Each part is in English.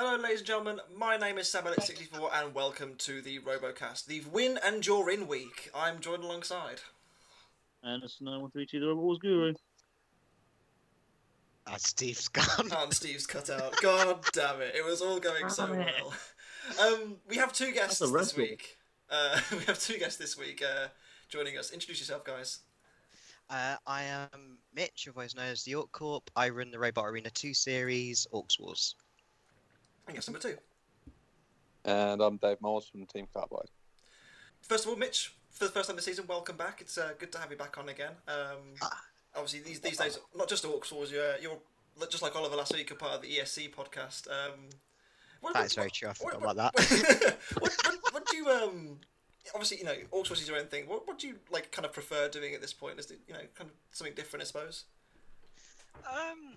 Hello, ladies and gentlemen. My name is Sabalix64, and welcome to the RoboCast, the win and you're in week. I'm joined alongside. And it's no one three two the Rebels Guru. Ah, Steve's gone. And Steve's cut out. God damn it! It was all going so well. Um, we have two guests this wrestle. week. Uh, we have two guests this week uh, joining us. Introduce yourself, guys. Uh, I am Mitch, otherwise known as the Orc Corp. I run the Robot Arena 2 series, Orcs Wars. And guest number two. And I'm Dave Moulds from Team Carbide. First of all, Mitch, for the first time this season, welcome back. It's uh, good to have you back on again. Um, Ah. obviously, these these days, not just Orcs Wars, you're, you're just like Oliver last week, you're part of the ESC podcast. Um, what, That is what- very true, I what- forgot what- about that. what, what, what do you um? Obviously, you know, Orcs Wars is your own thing. What, what do you like? Kind of prefer doing at this point? Is it you know kind of something different, I suppose? Um,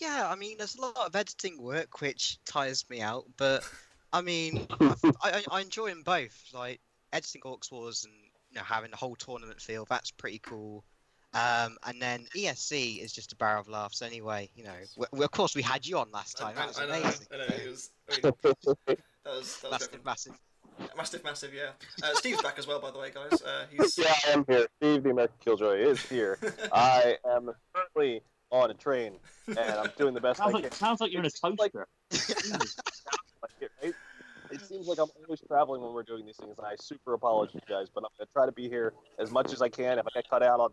yeah, I mean, there's a lot of editing work which tires me out, but I mean, I, I, I enjoy them both. Like editing Orcs Wars and you know having the whole tournament feel. That's pretty cool. Um, and then ESC is just a barrel of laughs anyway. You know, we, we- of course we had you on last time. That was I, I know, amazing. I know. It was. I mean, that was that was Massive, massive. massive, massive. Yeah. Uh, Steve's back as well, by the way, guys. Uh, he's. Yeah, I am here. Steve, the American Killjoy, is here. I am currently on a train, and I'm doing the best Sounds I like can. sounds like you're in a It like- toaster. Like it, right? It seems like I'm always traveling when we're doing these things, and I super apologize, guys. But I'm gonna try to be here as much as I can. If I get cut out, I'll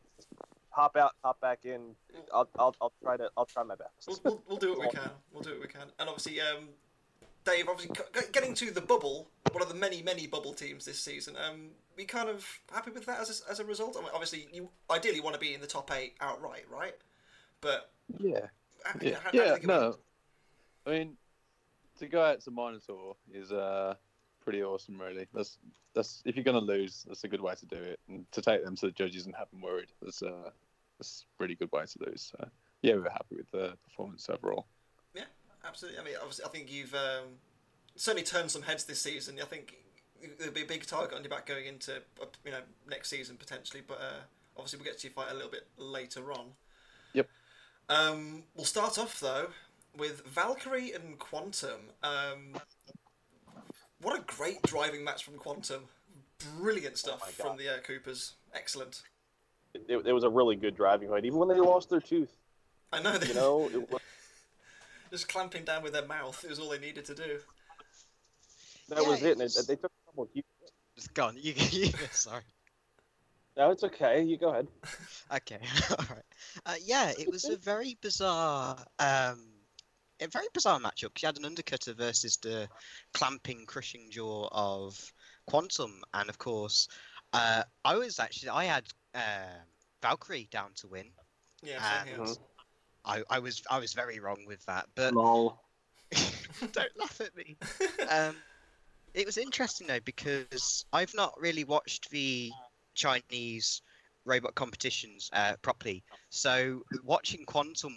hop out, hop back in. I'll, I'll, I'll try to, I'll try my best. We'll, we'll, we'll do what we can. We'll do what we can. And obviously, um, Dave, obviously, getting to the bubble, one of the many, many bubble teams this season. Um, we kind of happy with that as a, as a result. I mean, obviously, you ideally want to be in the top eight outright, right? But Yeah. uh, Yeah, how- how do you yeah no. it? I mean, to go out to Minotaur is uh, pretty awesome, really. That's that's if you're gonna lose, that's a good way to do it, and to take them to the judges and have them worried, that's uh, that's a really good way to lose. So yeah, we were happy with the performance overall. Yeah, absolutely. I mean, obviously, I think you've um, certainly turned some heads this season. I think there'll be a big target on your back going into uh, you know next season potentially. But uh, obviously, we'll get to your fight a little bit later on. Yep. Um, we'll start off though with Valkyrie and Quantum. Um, what a great driving match from Quantum! Brilliant stuff my from the uh, Coopers. Excellent. It, it was a really good driving fight, even when they lost their tooth. I know they You know, it was, just clamping down with their mouth. It was all they needed to do. that Yeah, was it. And it's- it, they took a couple of huge. It's gone. You, you sorry. No, it's okay. You go ahead. Okay, all right. Uh, yeah, it was a very bizarre, um, a very bizarre matchup. 'cause You had an undercutter versus the clamping, crushing jaw of Quantum, and of course, uh, I was actually I had uh, Valkyrie down to win. Yeah. Same here. Mhm. I, I was I was very wrong with that, but Lol. don't laugh at me. Um, it was interesting though because I've not really watched the Chinese robot competitions uh, properly. So watching Quantum,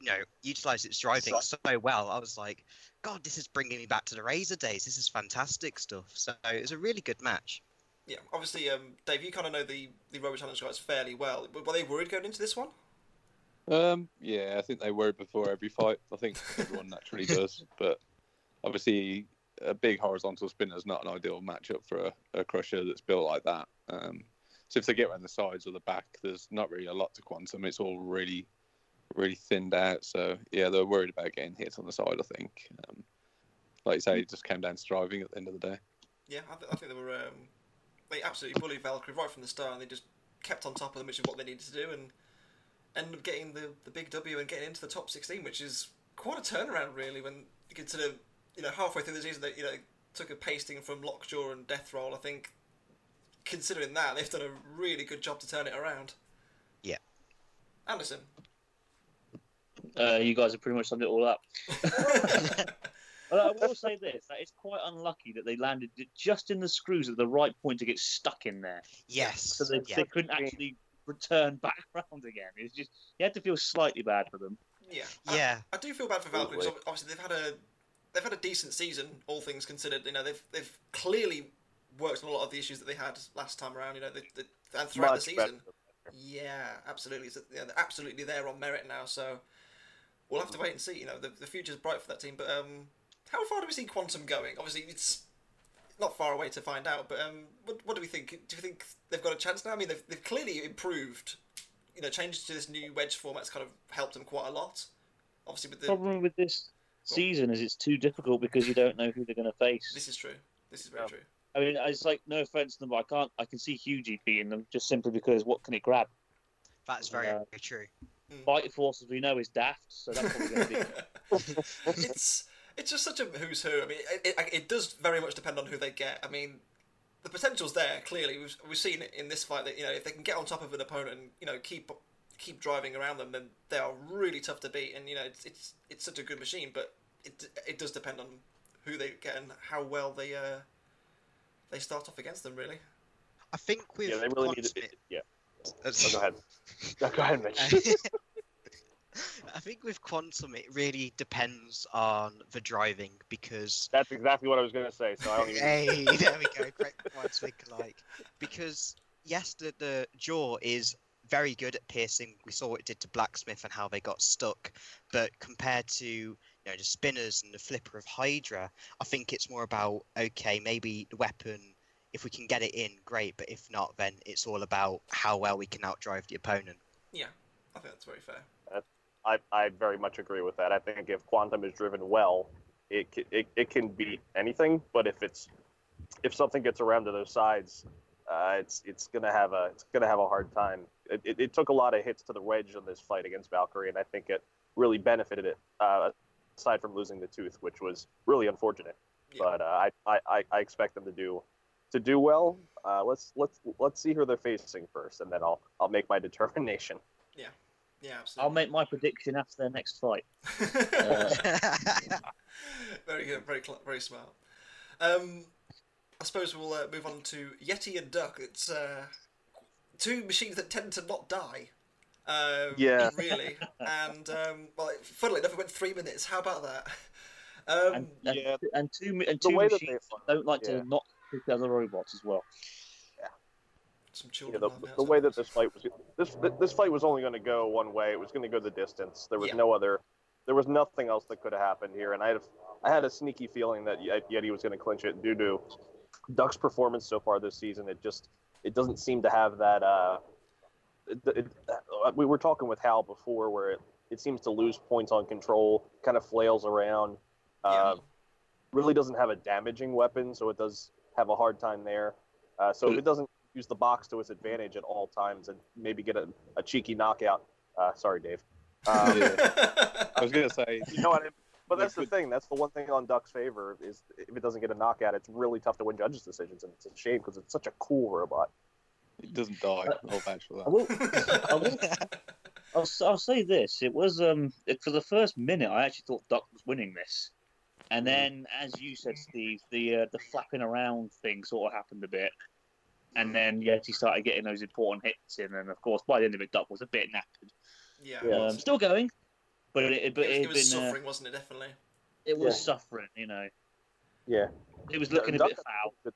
you know, utilize its driving so well, I was like, God, this is bringing me back to the Razer days. This is fantastic stuff. So it was a really good match. Yeah, obviously, um, Dave, you kind of know the the Robo Challenge guys fairly well. Were were they worried going into this one? Um, yeah, I think they were before every fight. I think everyone naturally does, but obviously, a big horizontal spinner is not an ideal matchup for a, a crusher that's built like that. Um, so if they get around the sides or the back, there's not really a lot to quantum. It's all really, really thinned out. So yeah, they're worried about getting hit on the side. I think, um, like you say, it just came down to driving at the end of the day. Yeah, I, th- I think they were. Um, they absolutely bullied Valkyrie right from the start, and they just kept on top of them, which is what they needed to do, and ended up getting the, the big W and getting into the top 16, which is quite a turnaround, really, when you consider, you know, halfway through the season, that you know, took a pasting from Lockjaw and Deathroll. I think, considering that, they've done a really good job to turn it around. Yeah. Anderson. Uh, you guys have pretty much summed it all up. Well, I will say this: that it's quite unlucky that they landed just in the screws at the right point to get stuck in there, Yes. so they, yeah. they couldn't actually return back around again. It's just you had to feel slightly bad for them. Yeah. I- Yeah. I do feel bad for Valkyrie. 'cause Totally. Obviously, they've had a they've had a decent season, all things considered. You know, they've they've clearly worked on a lot of the issues that they had last time around. You know, they, they, and throughout Much the better. season. Yeah, absolutely. So, yeah, they're absolutely there on merit now. So we'll have to wait and see. You know, the, the future's bright for that team. But um, How far do we see Quantum going? Obviously, it's not far away to find out. But um, what, what do we think? Do you think they've got a chance now? I mean, they've, they've clearly improved. You know, changes to this new wedge format's kind of helped them quite a lot. Obviously, with the problem with this season is it's too difficult because you don't know who they're going to face. this is true. This is very Yeah. true. I mean, it's like no offense to them, but I can't. I can see Hughie beating them just simply because what can it grab? That's very, Yeah. very true. Bite Force, as we know, is daft, so that's probably going to be. it's it's just such a who's who. I mean, it, it, it does very much depend on who they get. I mean, the potential's there. Clearly, we've we've seen in this fight that you know if they can get on top of an opponent and you know keep keep driving around them, then they are really tough to beat. And you know it's it's, it's such a good machine, but it it does depend on who they get and how well they uh they start off against them. Really. I think with Yeah, they really need Quantum, to. Yeah. it- Oh, go ahead. No, go ahead, Mitch. Uh, I think with Quantum, it really depends on the driving because That's exactly what I was going to say. So I don't even. Hey, there we go. Great minds think alike. Because yes, the, the jaw is very good at piercing. We saw what it did to Blacksmith and how they got stuck. But compared to you know the spinners and the flipper of Hydra, I think it's more about okay, maybe the weapon. If we can get it in, great. But if not, then it's all about how well we can outdrive the opponent. Yeah, I think that's very fair. I, I very much agree with that. I think if Quantum is driven well, it, ca- it it can beat anything. But if it's if something gets around to those sides, uh, it's it's gonna have a it's gonna have a hard time. It, it, it took a lot of hits to the wedge on this fight against Valkyrie, and I think it really benefited it. Uh, aside from losing the tooth, which was really unfortunate. Yeah. But uh, I, I I- I expect them to do to do well. Uh, let's let's let's see who they're facing first, and then I'll I'll make my determination. Yeah, yeah, absolutely. I'll make my prediction after their next fight. Uh, very good, very cl- very smart. Um, I suppose we'll uh, move on to Yeti and Duck. It's uh, two machines that tend to not die. Um, Yeah. Really. And um, well, funnily enough, it went three minutes. How about that? Um, and, and, yeah. and two and The two way that machines don't like yeah. to not pick other robots as well. Yeah. Some children. know, the, laughing the way that this fight was this this fight was only going to go one way. It was going to go the distance. There was Yeah. no other. There was nothing else that could have happened here, and I had a, I had a sneaky feeling that Ye- Yeti was going to clinch it due to Duck's performance so far this season. It just it doesn't seem to have that. Uh, it, it, uh, we were talking with Hal before, where it, it seems to lose points on control, kind of flails around. Uh, really doesn't have a damaging weapon, so it does have a hard time there. Uh, so if it doesn't use the box to its advantage at all times and maybe get a, a cheeky knockout. Uh, sorry, Dave. Um, I was going to say, you know what I mean? But that's the thing. That's the one thing on Duck's favor is if it doesn't get a knockout, it's really tough to win judges' decisions, and it's a shame because it's such a cool robot. it doesn't die. I'll vouch for I will, I will, I'll, s- I'll say this: it was um it, for the first minute, I actually thought Duck was winning this, and then, as you said, Steve, the uh, the flapping around thing sort of happened a bit, and then Yeti started getting those important hits in, and of course, by the end of it, Duck was a bit knackered. yeah, Yeah. Um, still going, but it, it, but it was, it, it had was been, uh, suffering, wasn't it? Definitely. it was Yeah. suffering, you know. Yeah. It was looking a Duck bit got foul. that-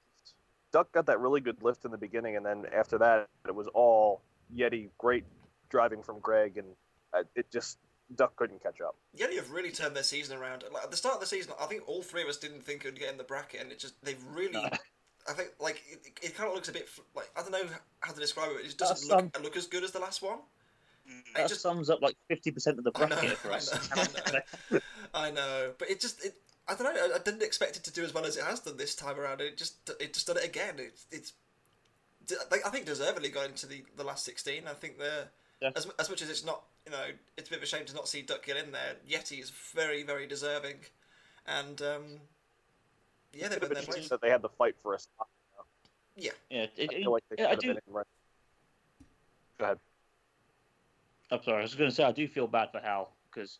Duck got that really good lift in the beginning, and then after that, it was all Yeti great driving from Greg, and uh, it just Duck couldn't catch up. Yeti have really turned their season around. Like, at the start of the season, I think all three of us didn't think it would get in the bracket, and it just they've really. No. I think like it, it kind of looks a bit like I don't know how to describe it. It just doesn't That's look look as good as the last one. Mm. It That just sums up like fifty percent of the I know, bracket for I us. know, I know. I know, but it just it. I don't know. I, I didn't expect it to do as well as it has done this time around. It just it just done it again. It's it's. I think deservedly got into the, the last sixteen. I think they're Yeah. as as much as it's not you know it's a bit of a shame to not see Duck get in there. Yeti is very very deserving, and um, yeah they've been have their that they had to fight for a spot. Yeah, I it, it, feel like they yeah, I do. have been in right. Go ahead. I'm sorry, I was going to say I do feel bad for Hal because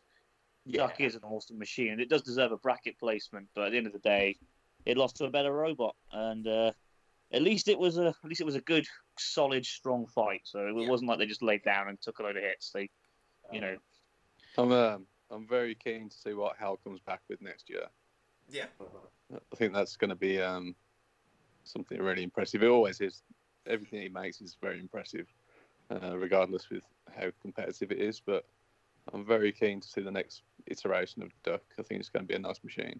Duck is an awesome machine and it does deserve a bracket placement. But at the end of the day, it lost to a better robot, and uh, at least it was a at least it was a good, solid, strong fight. So it Yeah. wasn't like they just laid down and took a load of hits. They, you know, I'm um, I'm very keen to see what Hal comes back with next year. Yeah, I think that's going to be um, something really impressive. It always is. Everything he makes is very impressive, uh, regardless with how competitive it is. But I'm very keen to see the next iteration of Duck. I think it's going to be a nice machine.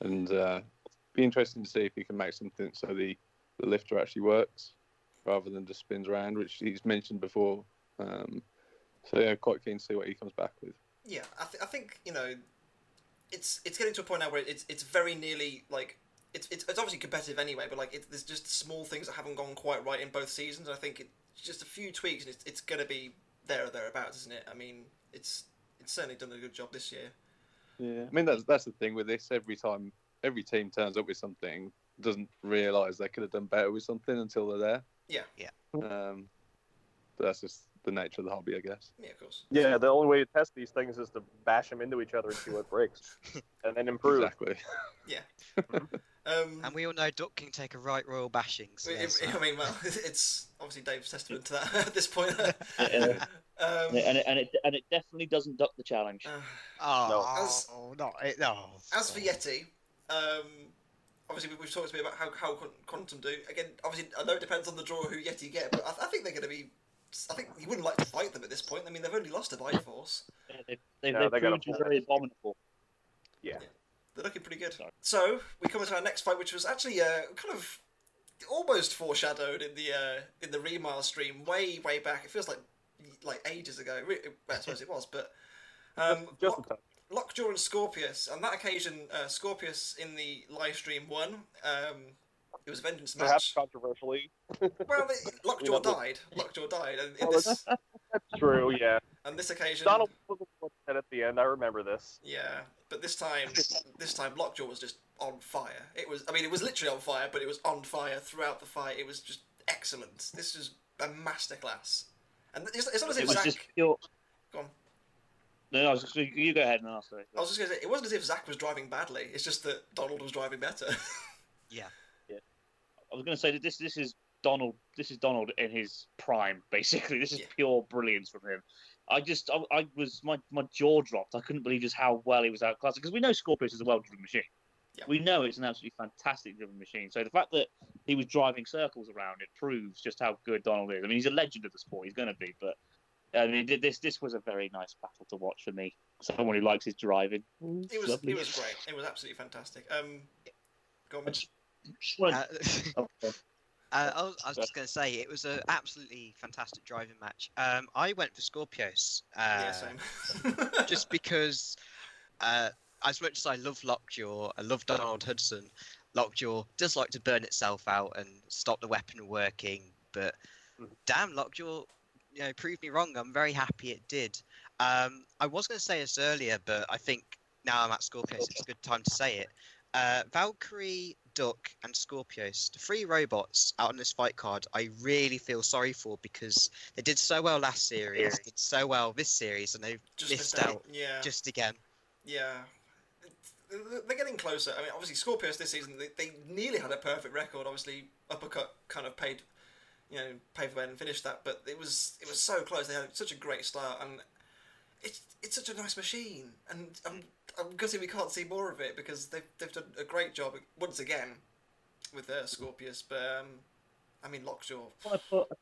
and uh, be interesting to see if he can make something so the, the lifter actually works rather than just spins around, which he's mentioned before. Um, so yeah, quite keen to see what he comes back with. Yeah, I, th- I think you know, it's it's getting to a point now where it's it's very nearly like it's it's, it's obviously competitive anyway, but like it, there's just small things that haven't gone quite right in both seasons. I think it's just a few tweaks, and it's it's gonna be there or thereabouts, isn't it? I mean, it's it's certainly done a good job this year. Yeah, I mean that's that's the thing with this. Every time, every team turns up with something, doesn't realise they could have done better with something until they're there. Yeah. Yeah. Um, but that's just the nature of the hobby, I guess. Yeah, of course. Yeah, the only way to test these things is to bash them into each other and see what breaks, and then improve. Exactly. Yeah. um, And we all know Duck can take a right royal bashing. So I there's I mean, well, it's obviously Dave's testament to that at this point. Yeah. um, and it, and it and it definitely doesn't duck the challenge. uh, Oh, As- not it. No. As for Yeti, um, obviously we- we've talked to me about how, how Quantum do. Again, obviously I know it depends on the draw who Yeti get, but I, I think they're going to be. I think you wouldn't like to fight them at this point. I mean, they've only lost to Bite Force. Yeah, They, they, No, they've they got a to be point. very abominable. Yeah. They're looking pretty good. Sorry. So we come into our next fight, which was actually uh, kind of almost foreshadowed in the uh, in the remile stream way way back. It feels like like ages ago. I suppose it was, but um, Just a Lock-. Lockjaw and Skorpios. On that occasion, uh, Skorpios in the live stream won. Um, it was a vengeance Perhaps match. controversially. Well, Lockjaw died. Lockjaw died, and in this That's true. Yeah. on this occasion, Donald was the one said at the end. I remember this. yeah. But this time, this time Lockjaw was just on fire. It was. I mean, it was literally on fire, but it was on fire throughout the fight. It was just excellent. This is a masterclass. And it's, it's not as It if was Zach. just pure. Go on. No, no, I was just, you go ahead and ask. Sorry. I was just going to say, it wasn't as if Zach was driving badly. It's just that Donald was driving better. Yeah. I was going to say that this this is Donald. This is Donald in his prime. Basically, this is Yeah. pure brilliance from him. I just I, I was my, my jaw dropped. I couldn't believe just how well he was outclassed because we know Skorpios is a well-driven machine. Yeah. We know it's an absolutely fantastic driven machine. So the fact that he was driving circles around it proves just how good Donald is. I mean, he's a legend of the sport. He's going to be, but I mean, this this was a very nice battle to watch for me. Someone who likes his driving. It was Lovely. it was great. It was absolutely fantastic. Um, go on, just- just wanted- Uh, oh, oh. Uh, I was, I was just going to say it was an absolutely fantastic driving match. Um, I went for Skorpios. Uh, yeah, same. just because, uh, as much as I love Lockjaw, I love Donald Hudson. Lockjaw does like to burn itself out and stop the weapon working, but Mhm. damn, Lockjaw, you know, proved me wrong. I'm very happy it did. Um, I was going to say this earlier, but I think now I'm at Skorpios, it's a good time to say it. Uh, Valkyrie, Duck, and Skorpios, the three robots out on this fight card, I really feel sorry for because they did so well last series, did so well this series, and they just missed out Yeah, just again. yeah. They're getting closer. I mean, obviously, Skorpios this season they, they nearly had a perfect record. Obviously, uppercut kind of paid, you know, for and finished that. But it was it was so close. They had such a great start, and it's it's such a nice machine. And I'm I'm gutted we can't see more of it because they've they've done a great job once again with uh, Skorpios. But um, I mean, Lockjaw. I put- I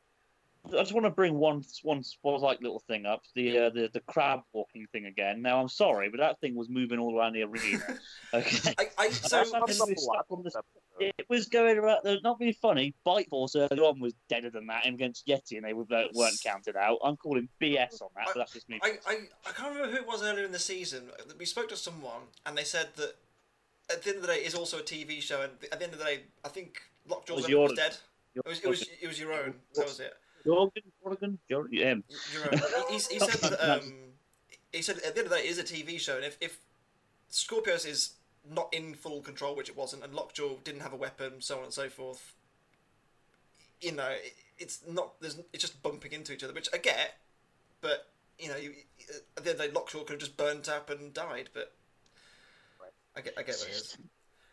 just want to bring one one one like little thing up the uh, the the crab walking thing again. Now I'm sorry, but that thing was moving all around the arena. Okay, I, I so That's That not- was Something up we a lot stuck on this the- it was going around. There's not being funny. Bite Force earlier on was deader than that against Yeti, and they were, uh, weren't counted out. I'm calling BS on that, but that's just me. I, I, I can't remember who it was earlier in the season. We spoke to someone, and they said that at the end of the day, it's also a TV show, and at the end of the day, I think Lockjaw's Was was, was dead. It was, it was it was your own. That was it. Jorgen, Jorgen, Jorgen, yeah. Your own. He, he, he said that, um, he said at the end of the day, it is a TV show, and if if Skorpios is not in full control, which it wasn't, and Lockjaw didn't have a weapon, so on and so forth. You know, it, it's not. There's. It's just bumping into each other, which I get, but you know, you, at the end of the day, Lockjaw could have just burnt up and died. But I get. I get what it is.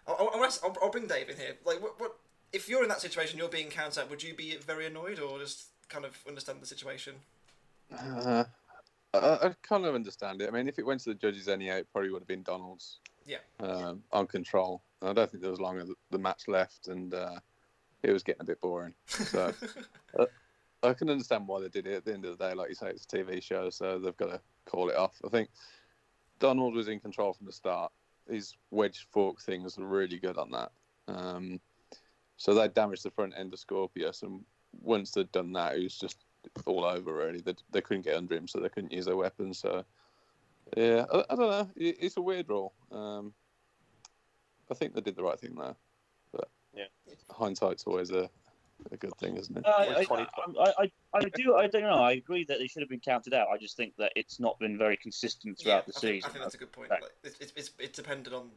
I'll, I'll, ask, I'll, I'll bring Dave in here. Like, what, what? If you're in that situation, you're being counted. Would you be very annoyed, or just kind of understand the situation? Uh, I, I kind of understand it. I mean, if it went to the judges anyhow, it probably would have been Donald's. Yeah. Um, on control. I don't think there was long of the, match left, and uh, it was getting a bit boring. So I can understand why they did it. At the end of the day, like you say, it's a TV show, so they've got to call it off. I think Donald was in control from the start. his wedge fork things are really good on that. Um, so they damaged the front end of Skorpios, and once they'd done that, it was just all over. Really, they, they couldn't get under him, so they couldn't use their weapons. So yeah, I, I don't know. It, it's a weird rule. Um, I think they did the right thing there, but Yeah. hindsight's always a, a good thing, isn't it? Uh, I, I, I, I, I do. I don't know. I agree that they should have been counted out. I just think that it's not been very consistent throughout the I think, season. I think that's a good point. Like, it's, it's, it's, it's depended on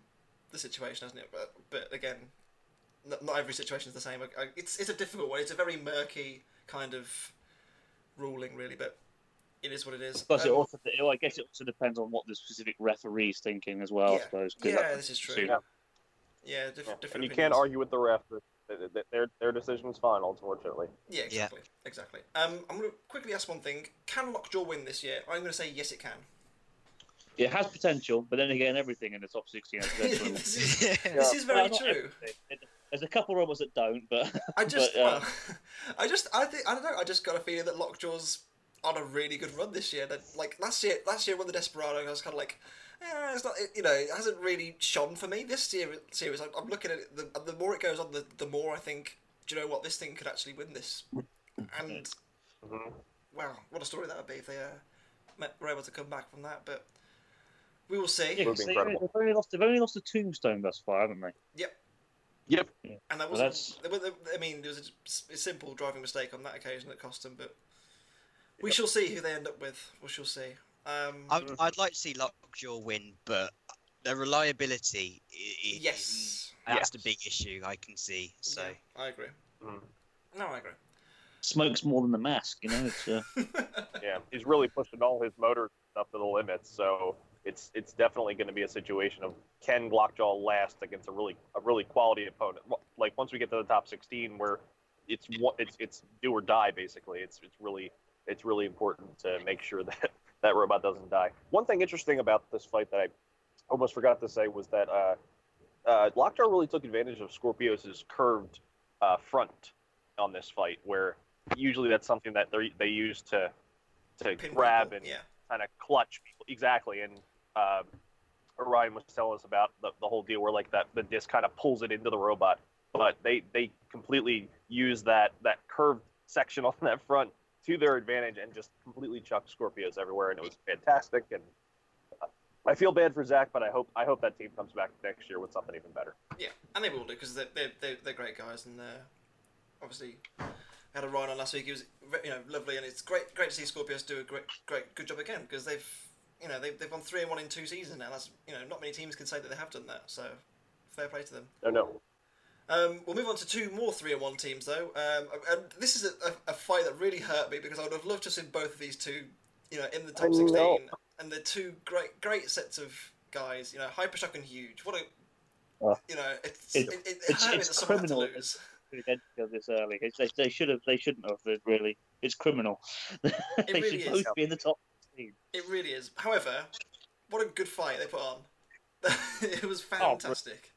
the situation, hasn't it? But, but again, not, not every situation is the same. I, I, it's, it's a difficult one. It's a very murky kind of ruling, really, but it is what it is. Plus, it Um, also, I guess it also depends on what the specific referee is thinking as well. I suppose. yeah, that- this is true. Yeah, Yeah. diff- Yeah. different And you opinions. can't argue with the ref. that- that- that Their decision is final, unfortunately. Yeah, exactly. Exactly. Um, I'm going to quickly ask one thing. Can Lockjaw win this year? I'm going to say yes, it can. It has potential, but then again, everything in the top 16 has potential. this, is, yeah. this is very Well, true. everything. There's a couple of robots that don't, but I just, But, uh, well, I just, I think, I don't know. I just got a feeling that Lockjaw's on a really good run this year. That like last year, last year when the Desperado, I was kind of like, eh, it's not, it, you know, it hasn't really shone for me this year. Series, I'm, I'm looking at it. The, the more it goes on, the, the more I think, do you know what, this thing could actually win this. And hmm wow, what a story that would be if they uh, were able to come back from that. But we will see. yeah, they've, only lost. They've only lost a tombstone thus far, haven't they? Yep. And that Well, was, I mean, there was a, simple driving mistake on that occasion that cost them, but we Yep. shall see who they end up with. We shall see. Um, I'd, I'd like to see Lockjaw win, but the reliability i- i- yes. that's the big issue I can see. So Yeah, I agree. Mhm. No, I agree. Smokes more than the mask, you know. It's uh, Yeah, he's really pushing all his motor up to the limits. So it's it's definitely going to be a situation of can Lockjaw last against a really a really quality opponent. Like once we get to the top 16, where it's it's it's do or die basically. It's it's really it's really important to make sure that that robot doesn't die. One thing interesting about this fight that I almost forgot to say was that uh, uh, Lockjaw really took advantage of Skorpios' curved uh, front on this fight, where usually that's something that they they use to to Pin grab people, and yeah. kind of clutch people. Exactly. And um, Orion was telling us about the, the whole deal where like that the disc kind of pulls it into the robot, but they they completely use that that curved section on that front to their advantage and just completely chuck Skorpios everywhere, and it was fantastic. And uh, I feel bad for Zach, but I hope I hope that team comes back next year with something even better. Yeah, and they will do because they're, they're, they're, great guys, and they're obviously had a ride on last week. He was you know lovely, and it's great great to see Skorpios do a great great good job again because they've you know they've, they've won three and one in two seasons now. That's you know not many teams can say that they have done that. So fair play to them. Oh no. Um, we'll move on to two more three and one teams though, um, and this is a, a, fight that really hurt me because I would have loved to have seen both of these two, you know, in the top sixteen, and they're two great great sets of guys. You know, Hypershock and Huge. What a Oh. you know, it's It- it, it, it it's- hurt it's that to criminal. lose. this early. They, they should have. They shouldn't have. Really, it's criminal. they really should is. both be in the top 16. It really is. However, what a good fight they put on. it was Oh, fantastic.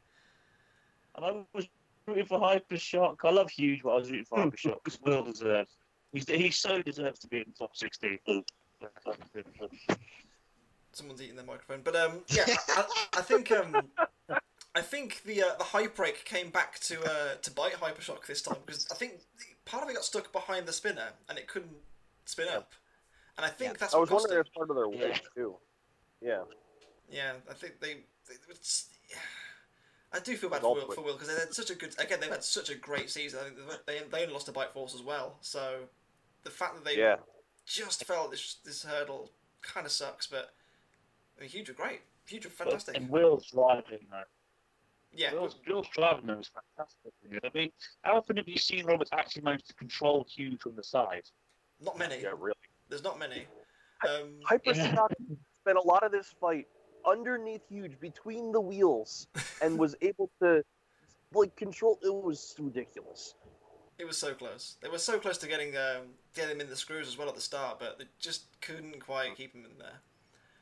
And I was rooting for Hypershock. I love Huge, but I was rooting for Hypershock because Will deserves. He's, he so deserves to be in the top 16. Someone's eating their microphone, but um, yeah, I, I think um, I think the uh, the hype break came back to uh, to bite Hypershock this time because I think part of it got stuck behind the spinner and it couldn't spin up, and I think Yeah. that's I was wondering if part of their win too. Yeah. Yeah, I think they. they it's, I do feel bad for Will, for Will because they had such a good. Again, they've had such a great season. I think they they only lost to Bite Force as well. So the fact that they Yeah. just felt this this hurdle kind of sucks. But I mean, huge were great. Huge were fantastic. And Will's driving though. Yeah, Will's, Will's driving though is fantastic. I mean, how often have you seen Roberts actually manage to control Huge from the side? not many. Yeah, really. There's not many. Um, Hypershock spent a lot of this fight underneath Huge between the wheels and was able to like control. It was ridiculous. it was so close. They were so close to getting um, getting him in the screws as well at the start, but they just couldn't quite keep him in there.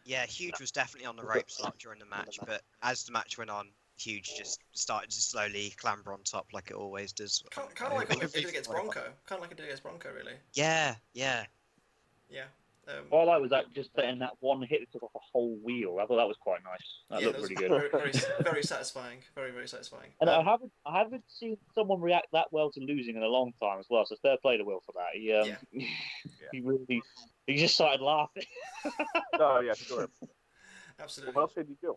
yeah, Huge was definitely on the ropes a lot during the match, but as the match went on, Huge just started to slowly clamber on top like it always does. Kind, kind of like what Every did against. Bronco. Kind of like it did against Bronco, really. Yeah, yeah. Yeah. Um, All I like was that just letting that one hit that took off a whole wheel. I thought that was quite nice. That yeah, looked that was pretty good. Very, very, very satisfying. Very, very satisfying. And I Um, haven't, I haven't seen someone react that well to losing in a long time as well. So fair play to Will for that. He, um, he really, he just started laughing. Oh yeah, sure. absolutely. what else did you do?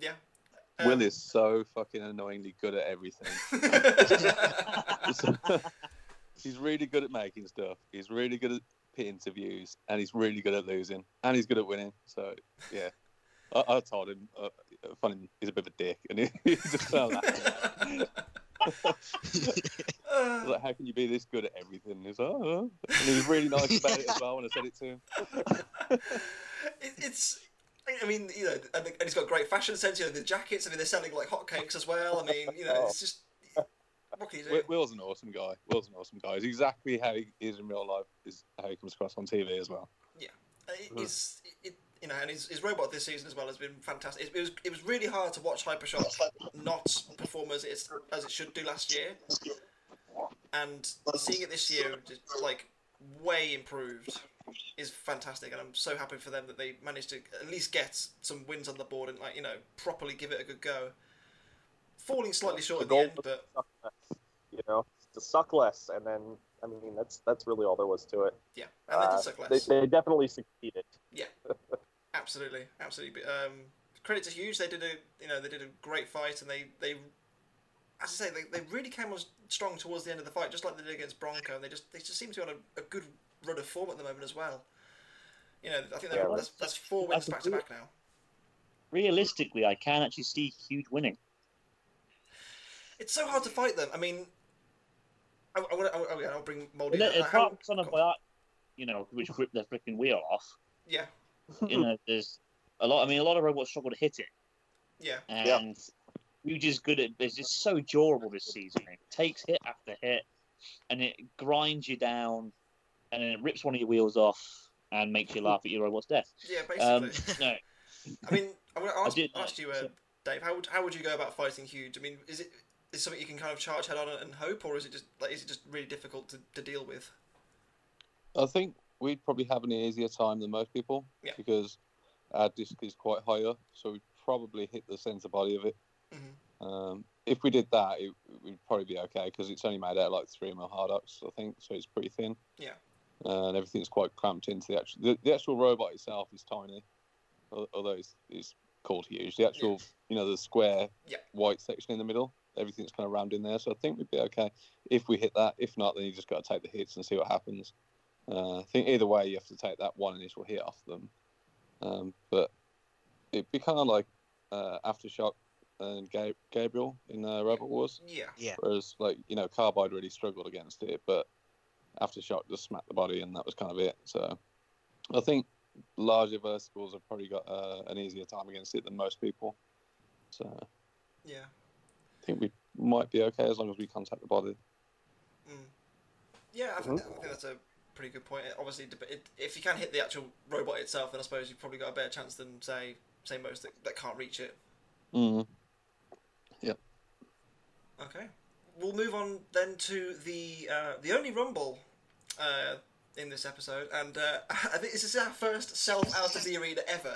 Yeah. Will Um, is so fucking annoyingly good at everything. he's really good at making stuff. He's really good at pit interviews, and he's really good at losing, and he's good at winning. So yeah, I, I told him, uh, funny, he's a bit of a dick, and he, he just fell out. I was uh, like, how can you be this good at everything? He's like, oh, and he was really nice about it as well when I said it to him. it, it's. I mean, you know, and, and he's got great fashion sense. You know, the jackets. I mean, they're selling like hotcakes as well. I mean, you know, it's just. What can you do? Will- Will's an awesome guy. Will's an awesome guy. He's exactly how he is in real life. Is how he comes across on TV as well. Yeah, uh, it- It's it, you know, and his, his robot this season as well has been fantastic. It, it was it was really hard to watch Hypershock not perform as it as it should do last year, and seeing it this year just like way improved is fantastic, and I'm so happy for them that they managed to at least get some wins on the board and like you know properly give it a good go. Falling slightly short at the end, but suck less, you know, to suck less, and then I mean that's that's really all there was to it. yeah, and they Uh, did suck less. they definitely succeeded. Yeah, absolutely, absolutely. Um, credit to Hughes. They did a you know they did a great fight, and they they as I say they, they really came on strong towards the end of the fight, just like they did against Bronco. And they just they just seem to be on a, a good run of form at the moment as well. You know, I think they're, Yeah, that's, that's four wins back to back now. Realistically, I can actually see huge winning. It's so hard to fight them. I mean, I, I, wanna- oh, oh yeah, I'll bring Moldy. But apart how- from some of go on. my, you know, which ripped their freaking wheel off. yeah, You know, there's a lot. I mean, a lot of robots struggle to hit it, yeah, and Huge is good at. This it's just so durable this season. It takes hit after hit, and it grinds you down, and then it rips one of your wheels off and makes you laugh at your robot's death. yeah. Um, Basically, no, I mean, I want to I ask, did- ask you, uh, so- Dave. How would how would you go about fighting Huge? I mean, is it is something you can kind of charge head on and hope, or is it just like is it just really difficult to, to deal with? I think we'd probably have an easier time than most people Yeah. because our disc is quite higher, so we'd probably hit the centre body of it. Mhm. Um, if we did that, it would probably be okay because it's only made out of like three mil hardox, I think, so it's pretty thin. Yeah. and everything's quite cramped into the actual. The, the actual robot itself is tiny, although it's, it's called huge. The actual, you know, the square Yeah. white section in the middle, everything's kind of rammed in there. So I think we'd be okay if we hit that. If not, then you just got to take the hits and see what happens. Uh, I think either way, you have to take that one initial hit off them. Um, but it'd be kind of like uh, Aftershock and Ga- Gabriel in uh, Robot Wars. Yeah, yeah. Whereas, like, you know, Carbide really struggled against it, but Aftershock just smacked the body and that was kind of it. So I think larger verticals have probably got uh, an easier time against it than most people. So yeah. Think we might be okay as long as we contact the body. Mm. Yeah, I think, I think that's a pretty good point. It obviously, it, if you can hit the actual robot itself, then I suppose you've probably got a better chance than say say most that, that can't reach it. Mm. Yeah. Okay, we'll move on then to the uh, the only rumble uh, in this episode, and uh, I think this is our first self out of the arena ever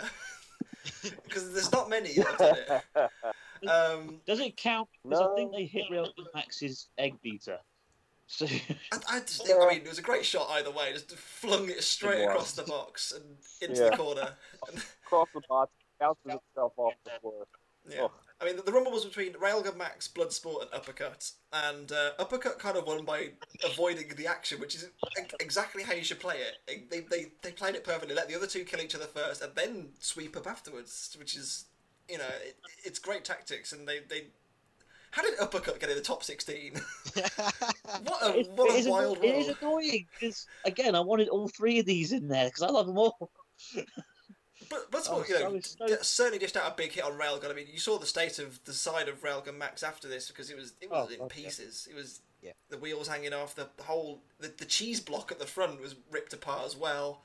because there's not many that have done it. Um, does it count? Because I think they hit Real Max's egg beater. So I, I just think, I mean, it was a great shot either way. Just flung it straight It across the box and into Yeah. the corner. Cross the box, bounces itself off the floor. Yeah. Oh. I mean, the, the rumble was between Railgun Max, Bloodsport, and Uppercut. And uh, Uppercut kind of won by avoiding the action, which is exactly how you should play it. They, they, they played it perfectly, let the other two kill each other first, and then sweep up afterwards, which is, you know, it, it's great tactics. And they, they. How did Uppercut get in the top 16? what a, It, what it a is, wild anno- it is world. annoying because again, I wanted all three of these in there because I love them all. But Bloodsport, Oh, you know, so- so- certainly dished out a big hit on Railgun. I mean, you saw the state of the side of Railgun Max after this because it was it was Oh, in God, yeah. pieces. It was Yeah. the wheels hanging off. The, the whole the, the cheese block at the front was ripped apart as well.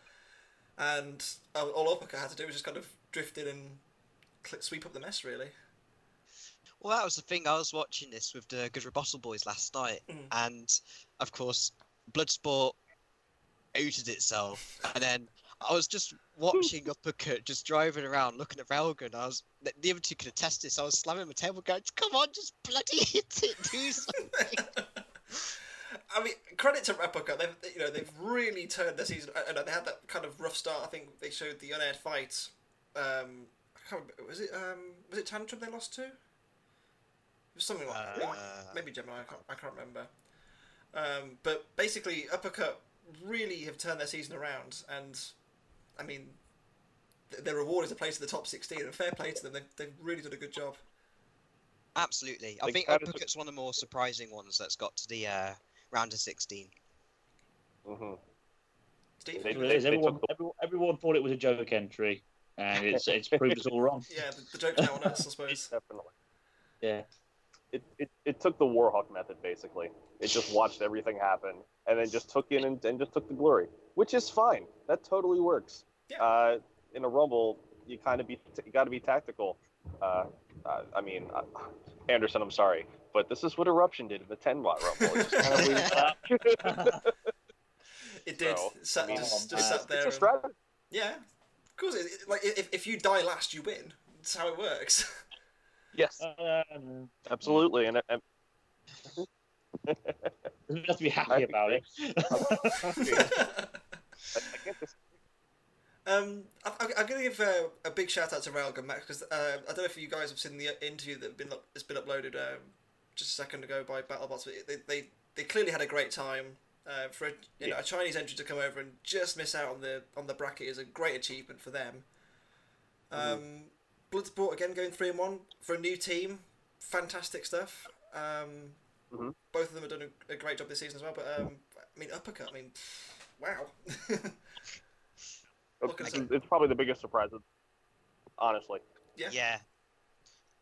And uh, all Uppercut had to do was just kind of drift in and cl- sweep up the mess, really. Well, that was the thing. I was watching this with the Good Rebottle Boys last night, Mhm. and of course, Bloodsport outed itself, and then I was just watching Uppercut, just driving around, looking at Railgun. I was the- the other two could attest this. I was slamming my table, going, "Come on, just bloody hit it, do something." I mean, credit to Replica. They've you know they've really turned their season. I know they had that kind of rough start. I think they showed the unaired fight. Um, I remember, was it um, was it Tantrum they lost to? It was something like Uh, maybe, maybe Gemini. I can't, I can't remember. Um, but basically, Uppercut really have turned their season around, and I mean, th- their reward is a place in the top sixteen. And fair play to them. They've, they've really done a good job. Absolutely, I think how does Uppercut's one of the more surprising ones that's got to the uh, round of sixteen. hmm Steve. They- It is. they Everyone, the- everyone, everyone thought it was a joke entry, and it's it's proved us all wrong. yeah, the, the joke's now on us, I suppose. Definitely. Yeah. It, it, it took the Warhawk method, basically. It just watched everything happen and then just took in and, and just took the glory, which is fine. That totally works. Yeah. Uh, in a Rumble, you kind of be you got to be tactical. Uh, uh, I mean, uh, Anderson, I'm sorry, but this is what Eruption did in the 10 watt Rumble. It just kind of. It did. So, sat, I mean, just, just sat there. It's a and- yeah, of course. It, it- like if, if you die last, you win. That's how it works. Yes, Uh, absolutely. And, and doesn't have to be happy about it. I, I can't dis- um, I, I, I'm going to give uh, a big shout out to Railgun Max because uh, I don't know if you guys have seen the interview that been up, has been uploaded um, just a second ago by BattleBots. But they, they they clearly had a great time. Uh, for a, you know, a Chinese entry to come over and just miss out on the on the bracket is a great achievement for them. Um, Bloodsport again going three and one for a new team, fantastic stuff. Um, Mhm. Both of them have done a, a great job this season as well. But um, I mean, uppercut. I mean, wow. What can I it's, it's probably the biggest surprise, honestly. Yeah. Yeah.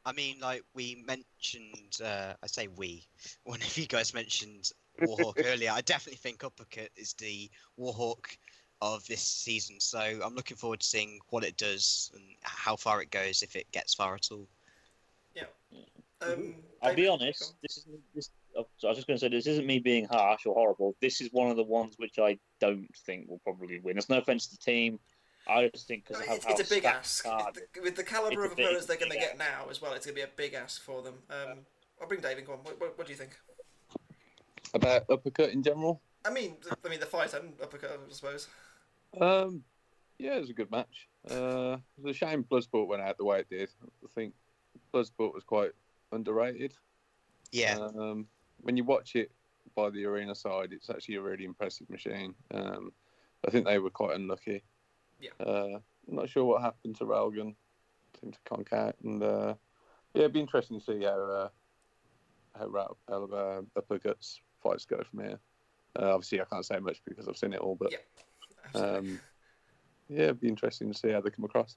I mean, like we mentioned, uh, I say we. One of you guys mentioned Warhawk earlier. I definitely think Uppercut is the Warhawk of this season. So I'm looking forward to seeing what it does and how far it goes, if it gets far at all. Um, I'll be honest. This is this. oh, so I was just going to say this isn't me being harsh or horrible. This is one of the ones which I don't think will probably win. There's no offense to the team. I just think because mean, of it's, it's a big ask the card It- with the caliber of a big- opponents they're going to big get now as well. It's going to be a big ask for them. Um, I'll bring David. Go on. What, what, what do you think? About uppercut in general. I mean, I mean the fight and uppercut, I suppose. Um, yeah, it was a good match. Uh, it was a shame Bloodsport went out the way it did. I think Bloodsport was quite underrated. Yeah. Um, when you watch it by the arena side, it's actually a really impressive machine. Um, I think they were quite unlucky. Yeah. Uh, I'm not sure what happened to Railgun. Seemed to conk out, and uh, yeah, it'd be interesting to see how uh, how, Ra- how uh, uppercuts fights go from here. Uh, obviously, I can't say much because I've seen it all, but Yeah. Um, yeah, it'd be interesting to see how they come across.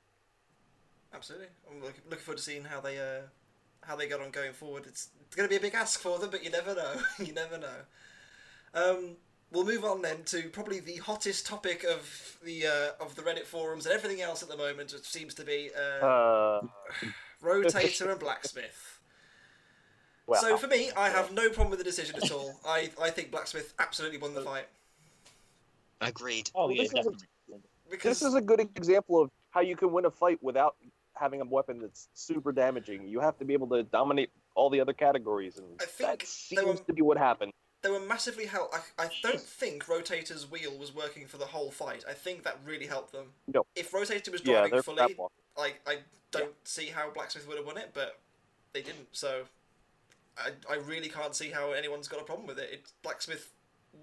Absolutely. I'm looking, looking forward to seeing how they uh, how they get on going forward. It's, it's going to be a big ask for them, but you never know. you never know. Um, we'll move on then to probably the hottest topic of the uh, of the Reddit forums and everything else at the moment, which seems to be uh, Uh, Rotator and Blacksmith. Well, So for me, I have no problem with the decision at all. I, I think Blacksmith absolutely won the oh. fight Agreed. Oh Well, yeah, this is a- definitely. because this is a good example of how you can win a fight without having a weapon that's super damaging. You have to be able to dominate all the other categories, and I think that seems were- to be what happened. they were massively helped. I, I don't think Rotator's wheel was working for the whole fight. I think that really helped them. No. If Rotator was Yeah, driving they're fully, crap walk. like I don't see how Blacksmith would have won it, but they didn't. So I, I really can't see how anyone's got a problem with it. it. Blacksmith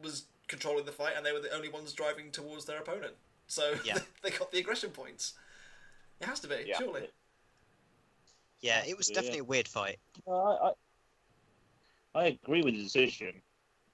was controlling the fight, and they were the only ones driving towards their opponent. So Yeah. they got the aggression points. It has to be, Yeah. surely. Yeah, it was Yeah. definitely a weird fight. I, I I agree with the decision.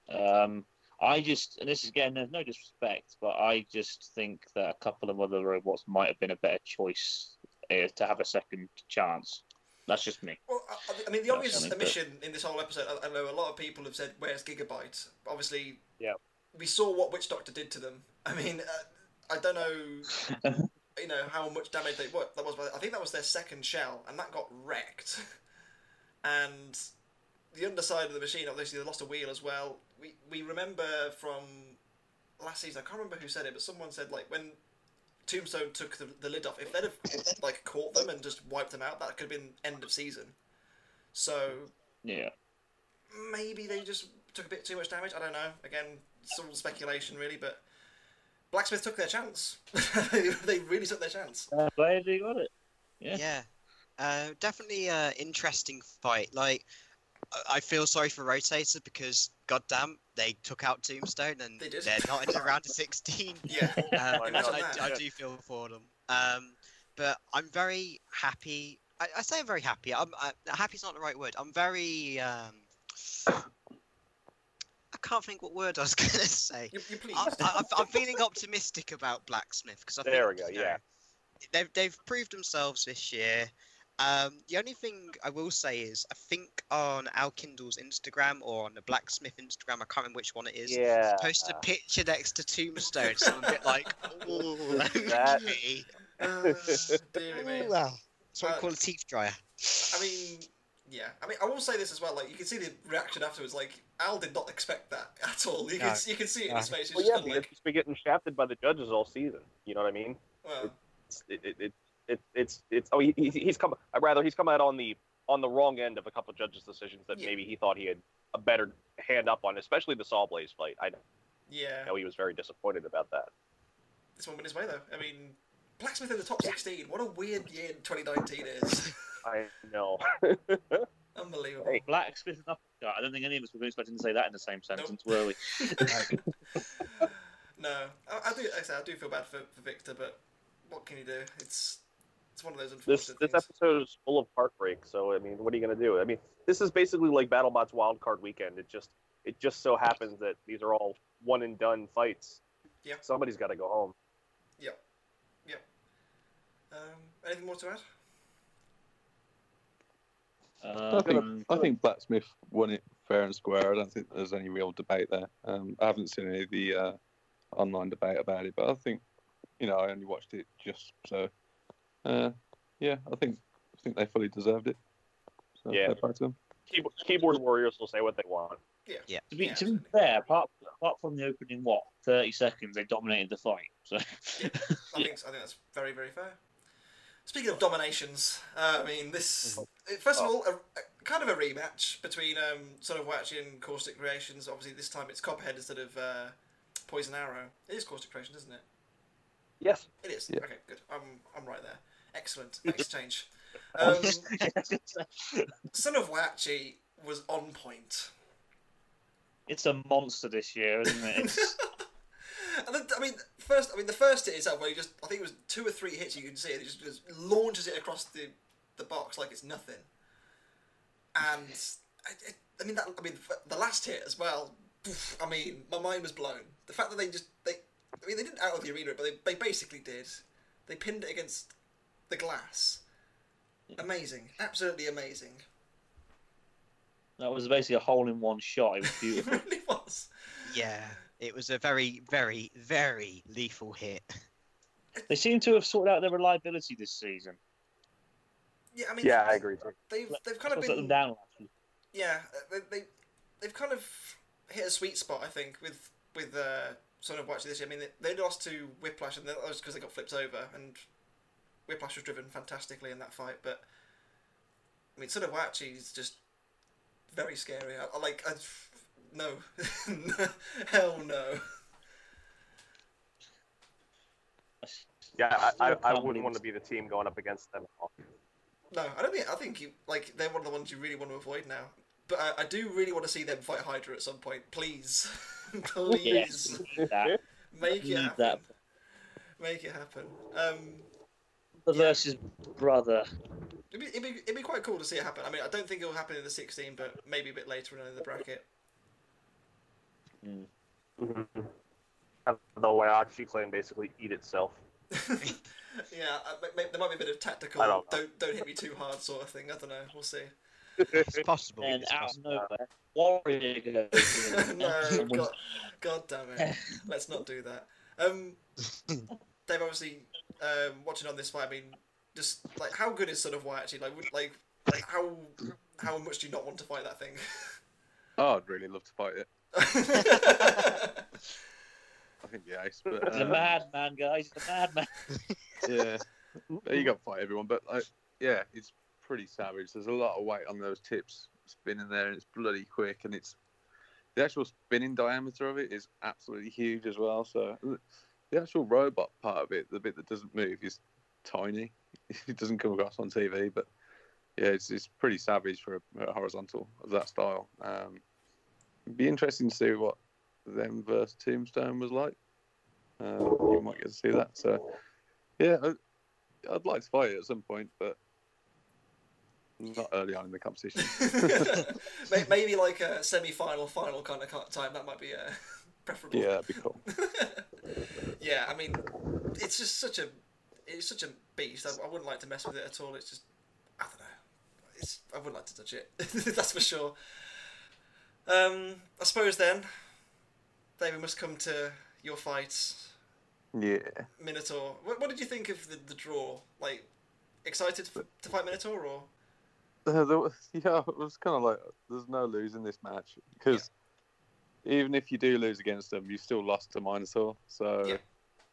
Um, I just, and this is again, there's no disrespect, but I just think that a couple of other robots might have been a better choice uh, to have a second chance. That's just me. Well, I, I mean, the obvious omission in this whole episode, I, I know a lot of people have said, "Where's Gigabyte?" Obviously, Yeah. we saw what Witch Doctor did to them. I mean, uh, I don't know, you know, how much damage they what that was. but I think that was their second shell, and that got wrecked. and the underside of the machine, obviously, they lost a wheel as well. We we remember from last season. I can't remember who said it, but someone said like when Tombstone took the, the lid off, if they'd have like caught them and just wiped them out, that could have been end of season. So Yeah. maybe they just took a bit too much damage. I don't know. Again, it's all speculation really, but Blacksmith took their chance. they, they really took their chance. Uh, glad they got it. Yeah. Yeah, uh, definitely uh, interesting fight. Like, I- I feel sorry for Rotator because, goddamn, they took out Tombstone and they they're not in the round of 16. Yeah. Um, I. I, I do feel for them. Um, but I'm very happy. I, I say I'm very happy. I'm I, happy's not the right word. I'm very. Um, I can't think what word I was gonna say. You, you please. I, I, I'm feeling optimistic about Blacksmith because I think There we go, you know, yeah. they've they've proved themselves this year. Um, the only thing I will say is I think on Al Kindle's Instagram or on the Blacksmith Instagram, I can't remember which one it is. Yeah. Posted a picture next to Tombstone, so I'm a bit like, ooh, That- okay. Uh, dearie me. Ooh, well, that's what Uh, we call a teeth dryer. I mean, yeah. I mean, I will say this as well. Like, you can see the reaction afterwards. Like, Al did not expect that at all. You can you can see it in his face. He's Well, just yeah, kinda because like, he's been getting shafted by the judges all season. You know what I mean? well, It's, it, it, it, it, it's, it's. Oh, he, he, he's come. uh, Rather, he's come out on the on the wrong end of a couple of judges' decisions that Yeah. maybe he thought he had a better hand up on, especially the Saw Sawblaze fight. I yeah. know he was very disappointed about that. This one went his way though. I mean, Blacksmith in the top 16. What a weird year 2019 is. I know. Unbelievable. Hey. Blacksmith and uppercut. I don't think any of us were expecting to say that in the same sentence, were we? no, I, I do. Like I, say, I do feel bad for, for Victor, but what can you do? It's it's one of those this unfortunate this things. episode is full of heartbreak. So I mean, what are you gonna do? I mean, this is basically like BattleBot's wild card weekend. It just it just so happens that these are all one and done fights. Yeah. Somebody's got to go home. Yeah. Yep. Um, anything more to add? Uh, I think I think Blacksmith won it fair and square. I don't think there's any real debate there. Um, I haven't seen any of the uh, online debate about it, but I think you know I only watched it just so. Uh, yeah, I think I think they fully deserved it. So Yeah. fair to them. Keyboard, keyboard warriors will say what they want. to be, Yeah, to be fair, apart, apart from the opening, what, 30 seconds, they dominated the fight. So, I think I think that's very very fair. Speaking of dominations, uh, I mean this. First of all, a, a- kind of a rematch between um, sort of Whyachi and Caustic Creations. Obviously, this time it's Copperhead instead of uh, Poison Arrow. It is Caustic Creations, isn't it? Yes. It is. Yeah. Okay, good. I'm I'm right there. Excellent. exchange. Um, Son of Whyachi was on point. it's a monster this year, isn't it? And then, I mean, first, I mean, the first hit itself, where you just, I think it was two or three hits you can see, it just, just launches it across the, the box like it's nothing. And I, I, I mean, that, I mean, the last hit as well. I mean, my mind was blown. The fact that they just, they, I mean, they didn't out of the arena, but they, they basically did. They pinned it against the glass. Amazing, absolutely amazing. that was basically a hole in one shot. It was beautiful. It really was. Yeah, it was a very, very, very lethal hit. they seem to have sorted out their reliability this season. Yeah, I mean, Yeah, I agree too. They've they've kind of Let's let them been down. Actually. yeah they, they they've kind of hit a sweet spot I think with with uh, Son of Whyachi this year. I mean they, they lost to Whiplash and that was because they got flipped over and Whiplash was driven fantastically in that fight. But I mean Son of Whyachi is just very scary. I, I like I, no hell no. Yeah, I, I, I wouldn't want to be the team going up against them. No, I don't think. I think you like they're one of the ones you really want to avoid now. But I, I do really want to see them fight Hydra at some point. Please, please Yes, that. make it happen. that. Make it happen. Um, Brother versus brother. it'd be, it'd be it'd be quite cool to see it happen. I mean, I don't think it'll happen in the 16, but maybe a bit later in the bracket. Mm-hmm. Have the Whyachi clan basically eat itself. yeah, I, may- there might be a bit of tactical. Don't don't don't hit me too hard sort of thing. I don't know. We'll see. It's possible. And It's out of possible. nowhere, Warrior goes no. God, God damn it. Let's not do that. Um, Dave, obviously, um, watching on this fight, I mean, just like how good is Son of White actually? Like, would, like, like how how much do you not want to fight that thing? Oh, I'd really love to fight it. I think the ace. But He's a um, madman, guys. He's a madman. yeah, you got to fight everyone. But like, yeah, it's pretty savage. There's a lot of weight on those tips spinning there, and it's bloody quick, and it's the actual spinning diameter of it is absolutely huge as well. So the actual robot part of it, the bit that doesn't move, is tiny. It doesn't come across on TV, but yeah, it's it's pretty savage for a, a horizontal of that style. Um, it'd be interesting to see what them versus Tombstone was like. Uh, you might get to see that. So yeah, I, I'd like to fight it at some point, but not early on in the competition. May- Maybe like a semi-final, final kind of time. That might be uh, preferable. yeah, that'd be cool. yeah, I mean, it's just such a, it's such a beast. I, I wouldn't like to mess with it at all. It's just, I don't know. It's, I wouldn't like to touch it. That's for sure. Um, I suppose then, David must come to your fights. Yeah. Minotaur. What, what did you think of the, the draw? Like, excited f- to fight Minotaur or? Uh, was, yeah, it was kind of like there's no losing this match because even if you do lose against them, you still lost to Minotaur. So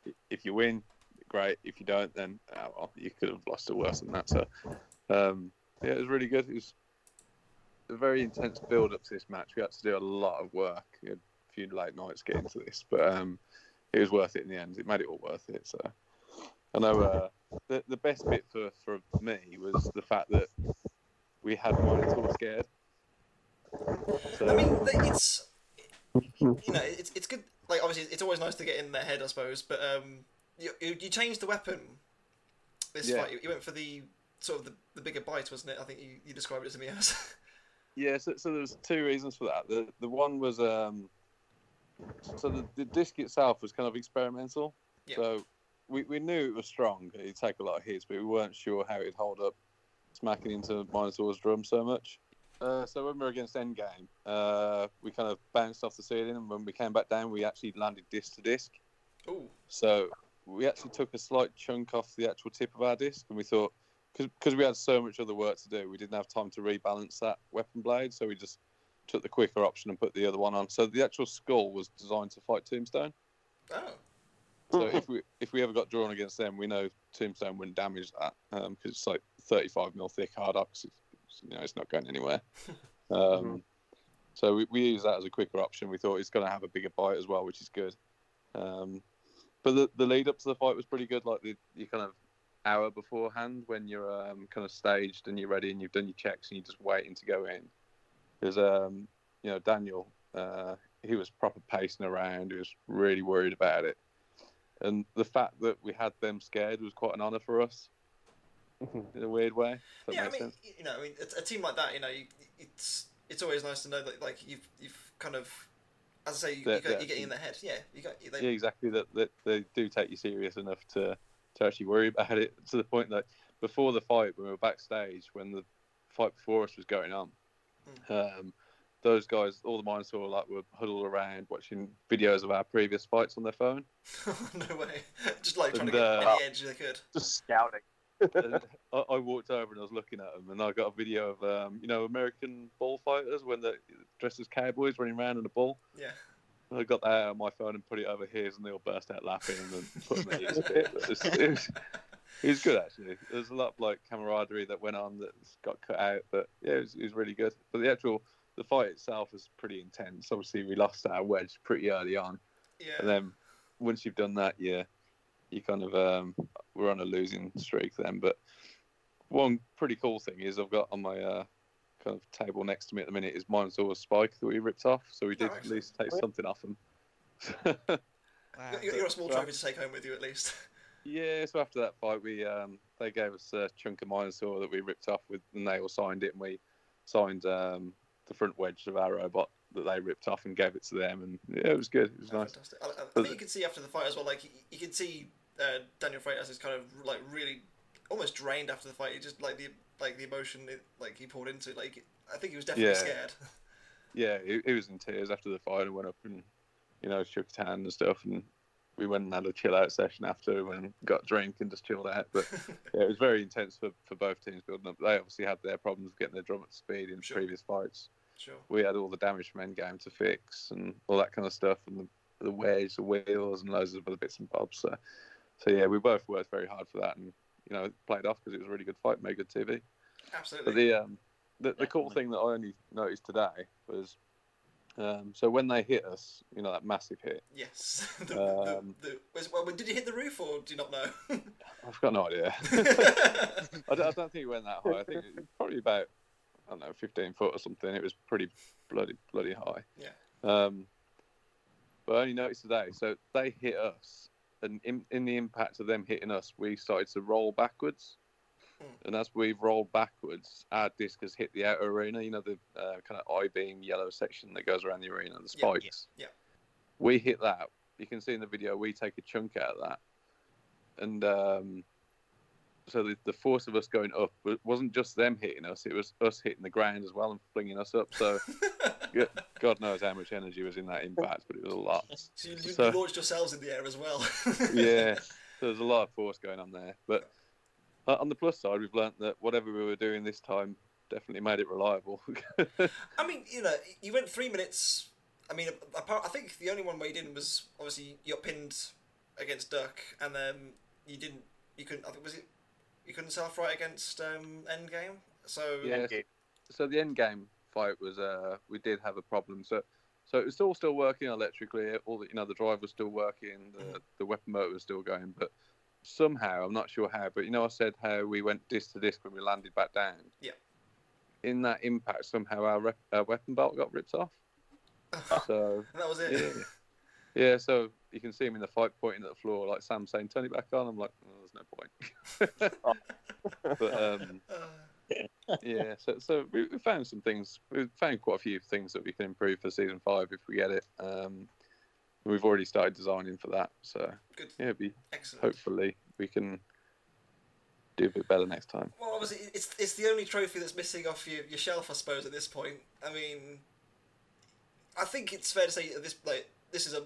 Yeah. if you win, great. If you don't, then oh, well, you could have lost it worse than that. So um, yeah, it was really good. It was a very intense build up to this match. We had to do a lot of work. We had a few late nights getting to this, but um, it was worth it in the end. It made it all worth it. So I know uh, the the best bit for for me was the fact that we had Minotaur scared. So, I mean, it's you know, it's it's good. Like obviously, it's always nice to get in their head, I suppose. But um, you you, you changed the weapon this Yeah. fight. You, went for the sort of the, the bigger bite, wasn't it? I think you, you described it to me as. yeah, so, so there's two reasons for that. The the one was um, so the, the disc itself was kind of experimental. Yeah. So we, we knew it was strong. It'd take a lot of hits, but we weren't sure how it'd hold up smacking into Minotaur's drum so much. Uh, so when we were against Endgame, uh, we kind of bounced off the ceiling, and when we came back down, we actually landed disc to disc. Ooh, So we actually took a slight chunk off the actual tip of our disc, and we thought because we had so much other work to do, we didn't have time to rebalance that weapon blade, so we just took the quicker option and put the other one on. So the actual skull was designed to fight Tombstone. oh, So if we if we ever got drawn against them, we know Tombstone wouldn't damage that because it's like 35 mil thick Hardox. It's, you know, it's not going anywhere. Um, Mhm. So we, we use that as a quicker option. We thought it's going to have a bigger bite as well, which is good. Um, but the, the lead up to the fight was pretty good. Like the you kind of hour beforehand when you're um, kind of staged and you're ready and you've done your checks and you're just waiting to go in. There's um, you know Daniel. Uh, he was proper pacing around. He was really worried about it. And the fact that we had them scared was quite an honour for us in a weird way. Yeah. I mean, sense. you know, I mean, a, a team like that, you know, you, it's it's always nice to know that like you've you've kind of, as I say, you, you That- got, that- you're getting in their head. Yeah, you got. They, yeah, exactly. That, that they do take you serious enough to to actually worry about it to the point that before the fight, when we were backstage, when the fight before us was going on, um, those guys, all the miners were like were huddled around watching videos of our previous fights on their phone. no way. Just like trying And, to get uh, any edge they could. Just scouting. And I, I walked over and I was looking at them, and I got a video of um, you know American bullfighters when they're dressed as cowboys running around in a bull. Yeah. And I got that out on my phone and put it over his, and they all burst out laughing and put them at his bit. It was, it, was, it was good actually. There's a lot of like camaraderie that went on that got cut out, but yeah, it was, it was really good. But the actual the fight itself was pretty intense. Obviously, we lost our wedge pretty early on, Yeah. and then once you've done that, yeah, you kind of um, we're on a losing streak then. But one pretty cool thing is I've got on my uh, kind of table next to me at the minute is Minotaur's spike that we ripped off, so we did at least take Oh, something off them. Wow. You're, you're a small Right. trophy to take home with you at least. yeah, so after that fight, we um, they gave us a chunk of Minotaur that we ripped off with, and they all signed it, and we signed um, the front wedge of our robot that they ripped off and gave it to them, and yeah, it was good. It was Oh, nice. Fantastic. I, I, I think you can see after the fight as well. Like you, you can see uh, Daniel Freitas is kind of like really almost drained after the fight. He just like the like the emotion it, like he poured into. it. Like I think he was definitely Yeah. scared. yeah, he, he was in tears after the fight and went up and, you know, shook his hand and stuff. And we went and had a chill out session after and got drink and just chilled out. But yeah, it was very intense for, for both teams building up. They obviously had their problems with getting their drum up to speed in Sure. previous fights. sure. We had all the damage from Endgame to fix and all that kind of stuff. And the the wedge, the wheels, and loads of other bits and bobs. So, so yeah, we both worked very hard for that, and you know, played off because it was a really good fight, made good TV. Absolutely. But the um, the, the cool thing that I only noticed today was, um, so when they hit us, you know, that massive hit. yes. the, the, Um, the, was, well, did you hit the roof or do you not know? I've got no idea. I, don't, I don't think it went that high. I think it was probably about I don't know, 15 foot or something. It was pretty bloody bloody high. Yeah. Um, but I only noticed today. So they hit us, and in, in the impact of them hitting us, we started to roll backwards. Hmm. And as we've rolled backwards, our disc has hit the outer arena. You know the uh, kind of I-beam yellow section that goes around the arena, the Yeah, yeah, spikes. yeah. We hit that. You can see in the video we take a chunk out of that, and um, so the, the force of us going up wasn't just them hitting us; it was us hitting the ground as well and flinging us up. So God knows how much energy was in that impact, but it was a lot. so you, So- launched yourselves in the air as well. yeah, so there's a lot of force going on there. But uh, on the plus side, we've learnt that whatever we were doing this time definitely made it reliable. I mean, you know, you went three minutes. I mean, apart, I think the only one where you didn't was obviously you got pinned against Duck, and then you didn't. You couldn't. I think was it. You couldn't self right against um, Endgame. So Yeah. Endgame. so the Endgame fight was uh we did have a problem. So so it was all still working electrically. All the you know the drive was still working. The Mhm. the weapon motor was still going, but somehow I'm not sure how. But you know I said how we went disc to disc when we landed back down. Yeah. In that impact, somehow our, rep- our weapon belt got ripped off. So that was it. yeah. Yeah, so you can see him in the fight pointing at the floor, like Sam saying, "Turn it back on." I'm like, oh, "There's no point." but um, yeah, so so we, we found some things. We've found quite a few things that we can improve for season five if we get it. Um, we've already started designing for that, so good. yeah, be Excellent. hopefully we can do a bit better next time. Well, obviously, it's it's the only trophy that's missing off your, your shelf, I suppose. At this point, I mean, I think it's fair to say that this like this is a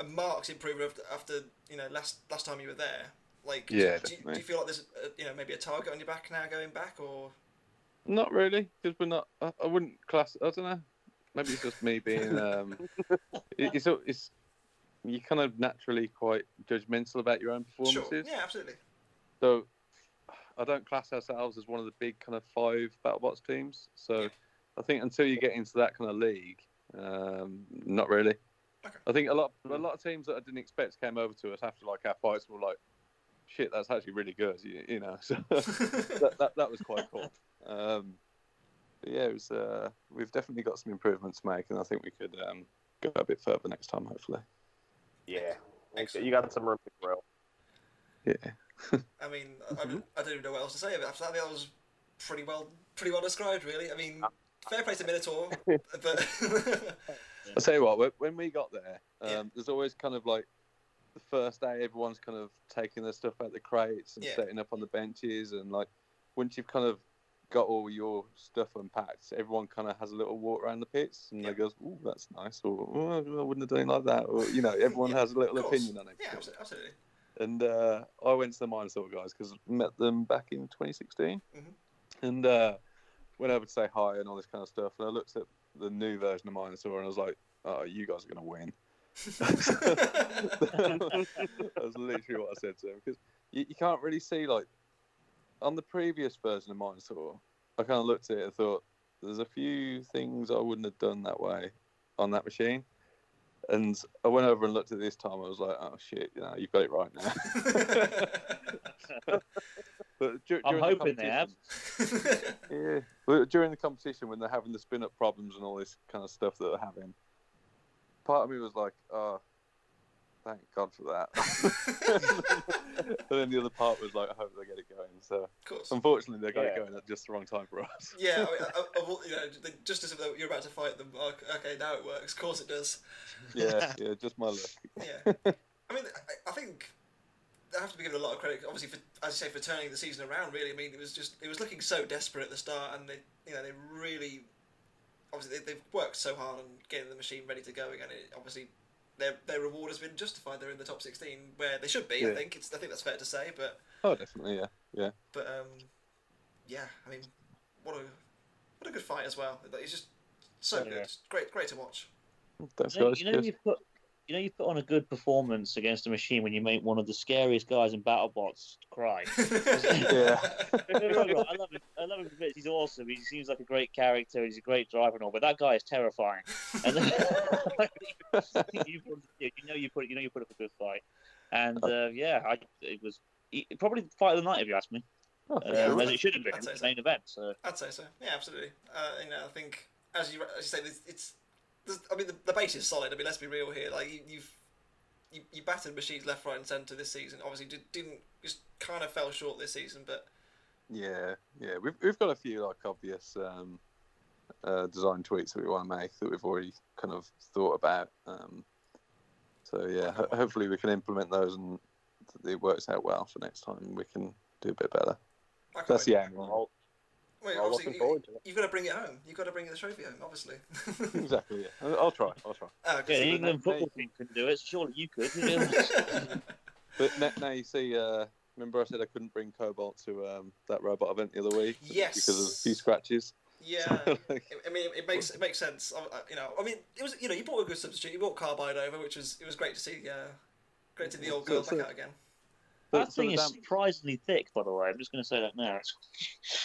a marked improvement after, after you know last last time you were there. Like, Yeah, do, you, do you feel like there's a, you know maybe a target on your back now going back, or Not really, because we're not. I, I wouldn't class. I don't know. Maybe it's just me being. Um, it, it's it's you're kind of naturally quite judgmental about your own performances. sure? Yeah, absolutely. So I don't class ourselves as one of the big kind of five BattleBots teams. So Yeah. I think until you get into that kind of league, um, not really. Okay. I think a lot a lot of teams that I didn't expect came over to us after like our fights were like, shit, that's actually really good. You, you know, so that, that that was quite cool. Um, but yeah, it was. Uh, we've definitely got some improvements to make, and I think we could um, go a bit further next time, hopefully. Yeah. Excellent. You got some room to grow. Yeah. I mean, I, I, don't, I don't even know what else to say. But after that, that was pretty well pretty well described, really. I mean, fair play to Minotaur, but I'll tell you what, when- we got there, um, Yeah. there's always kind of like the first day, everyone's kind of taking their stuff out the crates and Yeah. setting up on the benches. And like, once you've kind of got all your stuff unpacked, everyone kind of has a little walk around the pits and Yeah. they goes, "Oh, that's nice," or oh, "I wouldn't have done it like that," or you know, everyone Yeah, has a little opinion on it. yeah, absolutely. And uh, I went to the Minotaur guys because met them back in 2016, Mhm. and uh, went over to say hi and all this kind of stuff. And I looked at the new version of Minotaur and I was like, "Oh, you guys are gonna win." that was literally what I said to him because you, you can't really see like on the previous version of Minotaur. I kind of looked at it and thought there's a few things I wouldn't have done that way on that machine. And I went over and looked at it this time. I was like, "Oh shit, you know, you've got it right now." but dur- I'm during the hoping they have. yeah. Well, during the competition, when they're having the spin up problems and all this kind of stuff that they're having, part of me was like, oh, thank God for that. and then the other part was like, I hope they get it going. So of course. unfortunately, they got it going at just the wrong time for us. Yeah, I mean, I, I, I, you know, just as if you're about to fight them. Okay, now it works. Of course it does. yeah, yeah, just my luck. Yeah. I mean, I, I think they have to be given a lot of credit, obviously, for as you say, for turning the season around. Really, I mean, it was just it was looking so desperate at the start, and they, you know, they really, obviously, they, they've worked so hard on getting the machine ready to go again. It, obviously, their their reward has been justified. They're in the top sixteen where they should be. I think it's I think that's fair to say, but Oh, definitely, yeah, yeah. but um, yeah, I mean, what a what a good fight as well. It's just so Yeah. good, great great to watch. Thanks, You know, you know Cheers. you've got you know you put on a good performance against a machine when you make one of the scariest guys in BattleBots cry. Yeah. Don't get me wrong, I love him. I love him to bits. He's awesome. He seems like a great character. He's a great driver and all, but that guy is terrifying. And you, put, you know you put you know you put up a good fight, and uh, yeah, I, it was he- probably the fight of the night if you ask me, Oh, yeah. as it should have been I'd say the so. main event. So I'd say so. Yeah, absolutely. Uh, you know, I think as you as you say, it's, it's there's- I mean the, the base is solid. I mean, let's be real here. Like you, you've you, you battered machines left, right, and centre this season. Obviously, did, didn't just kind of fell short this season, but Yeah, yeah. We've we've got a few like obvious um, uh, design tweaks that we want to make that we've already kind of thought about. Um, so yeah, ho- hopefully we can implement those and it works out well for next time. We can do a bit better. That's the aim. We're all, Wait, we're all obviously, looking you, forward to it. you've got to bring it home. You've got to bring the trophy home, obviously. exactly. Yeah. I'll, I'll try. I'll try. Ah, yeah, the England that- football team couldn't do it. Surely you could. But now, now you see. Uh, remember I said I couldn't bring Cobalt to um, that robot event the other week Yes. because of a few scratches. yeah. I I mean, it makes it makes sense. I- I- You know, I mean, it was you know, you bought a good substitute. You bought Carbide over, which was it was great to see. Uh, great to see the old So- girl so- back out again. That so thing is dam- surprisingly thick, by the way. I'm just going to say that now.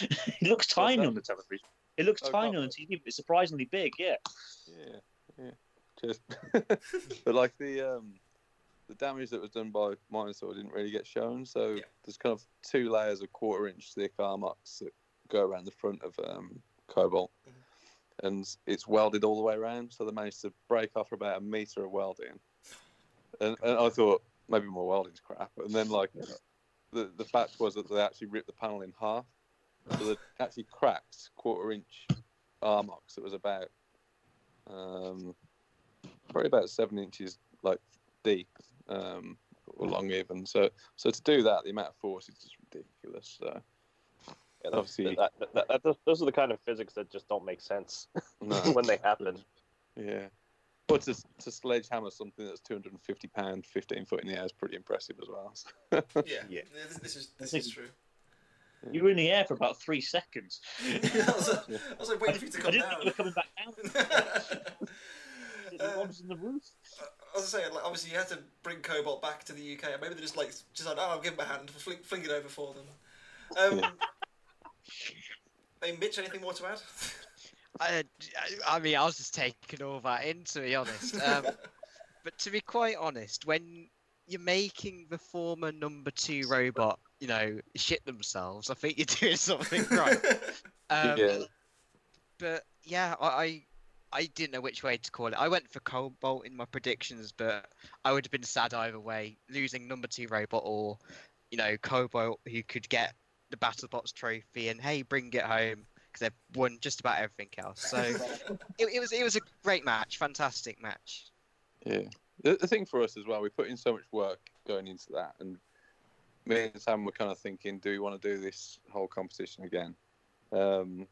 it looks tiny that? on the television. It looks Oh, tiny on the TV, but it's surprisingly big. Yeah. Yeah, yeah. Just, but like the um, the damage that was done by Minotaur didn't really get shown. So Yeah. there's kind of two layers of quarter inch thick armox that go around the front of um, Cobalt, Mm-hmm. and it's welded all the way around. So they managed to break off about a meter of welding, and, and I thought maybe more welding's crap. And then like the the fact was that they actually ripped the panel in half, so they actually cracked quarter inch armox that was about um, probably about seven inches like deep um, or long even. So so to do that, the amount of force is just ridiculous. So Yeah, Obviously- that, that, that, that- those are the kind of physics that just don't make sense no, when they happen. yeah. But to, to sledgehammer something that's 250 pound, 15 foot in the air is pretty impressive as well. Yeah, Yeah. This, this is this is true. You were in the air for about three seconds. I, was, uh, I was like waiting for you to I come didn't think you were coming back down. The Uh, in the roof. I was saying, like, obviously you had to bring Cobalt back to the UK. Maybe they just like just like, oh, I'll give him a hand, fling, fling it over for them. Um, Yeah. hey, Mitch, anything more to add? I, I mean, I was just taking all that in, to be honest. Um, but to be quite honest, when you're making the former number two robot, you know, shit themselves, I think you're doing something right. Um, yeah, But yeah, I, I I didn't know which way to call it. I went for Cobalt in my predictions, but I would have been sad either way, losing number two robot or, you know, Cobalt who could get the BattleBots trophy and hey, bring it home because they've won just about everything else. So it, it was it was a great match, fantastic match. Yeah. The, the thing for us as well, we put in so much work going into that, and me and Sam were kind of thinking, do we want to do this whole competition again? Um,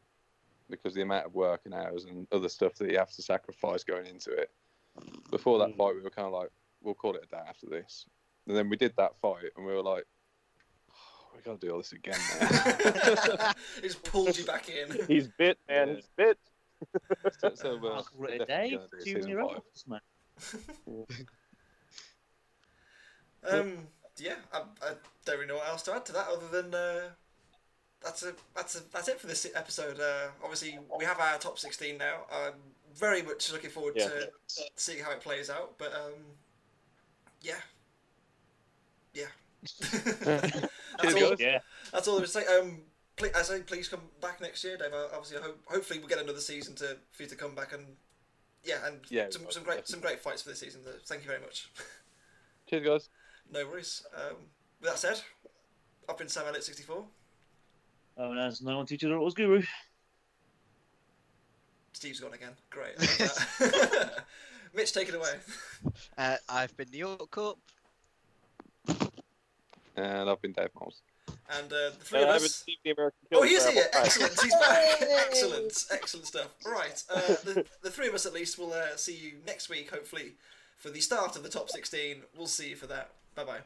because the amount of work and hours and other stuff that you have to sacrifice going into it. Before that Mm. fight, we were kind of like, we'll call it a day after this. And then we did that fight, and we were like, oh, we got to do all this again now. it pulled you back in. He's bit, man. Yeah. He's bit. so, so I'll uh, call it a definitely day. gonna do Two season zero. five. man. Um, yeah, I, I don't really know what else to add to that other than uh, that's a that's a that's it for this episode. Uh, obviously, we have our top sixteen now. I'm very much looking forward Yeah. to seeing how it plays out. But um, yeah, yeah. that's, Cheers, all, guys. Yeah. that's all there is to say. Um, please, I say please come back next year, Dave. Uh, Obviously, I hope, hopefully we'll get another season to for you to come back and yeah, and Yeah, some, some will, great some great fights for this season. So thank you very much. Cheers, guys. No worries. Um, with that said, I've been Sam Elliott sixty four. Oh, and as no one teaches her it was Guru. Steve's gone again. Great. I like. Mitch, take it away. Uh, I've been TheOrcCorp. And I've been Dave Moulds. And uh, the three And of us. The American Oh, Killer he's here! Apple Excellent, he's back! Yay! Excellent, excellent stuff. Right, uh, the, the three of us at least will uh, see you next week, hopefully, for the start of the top 16. We'll see you for that. Bye bye.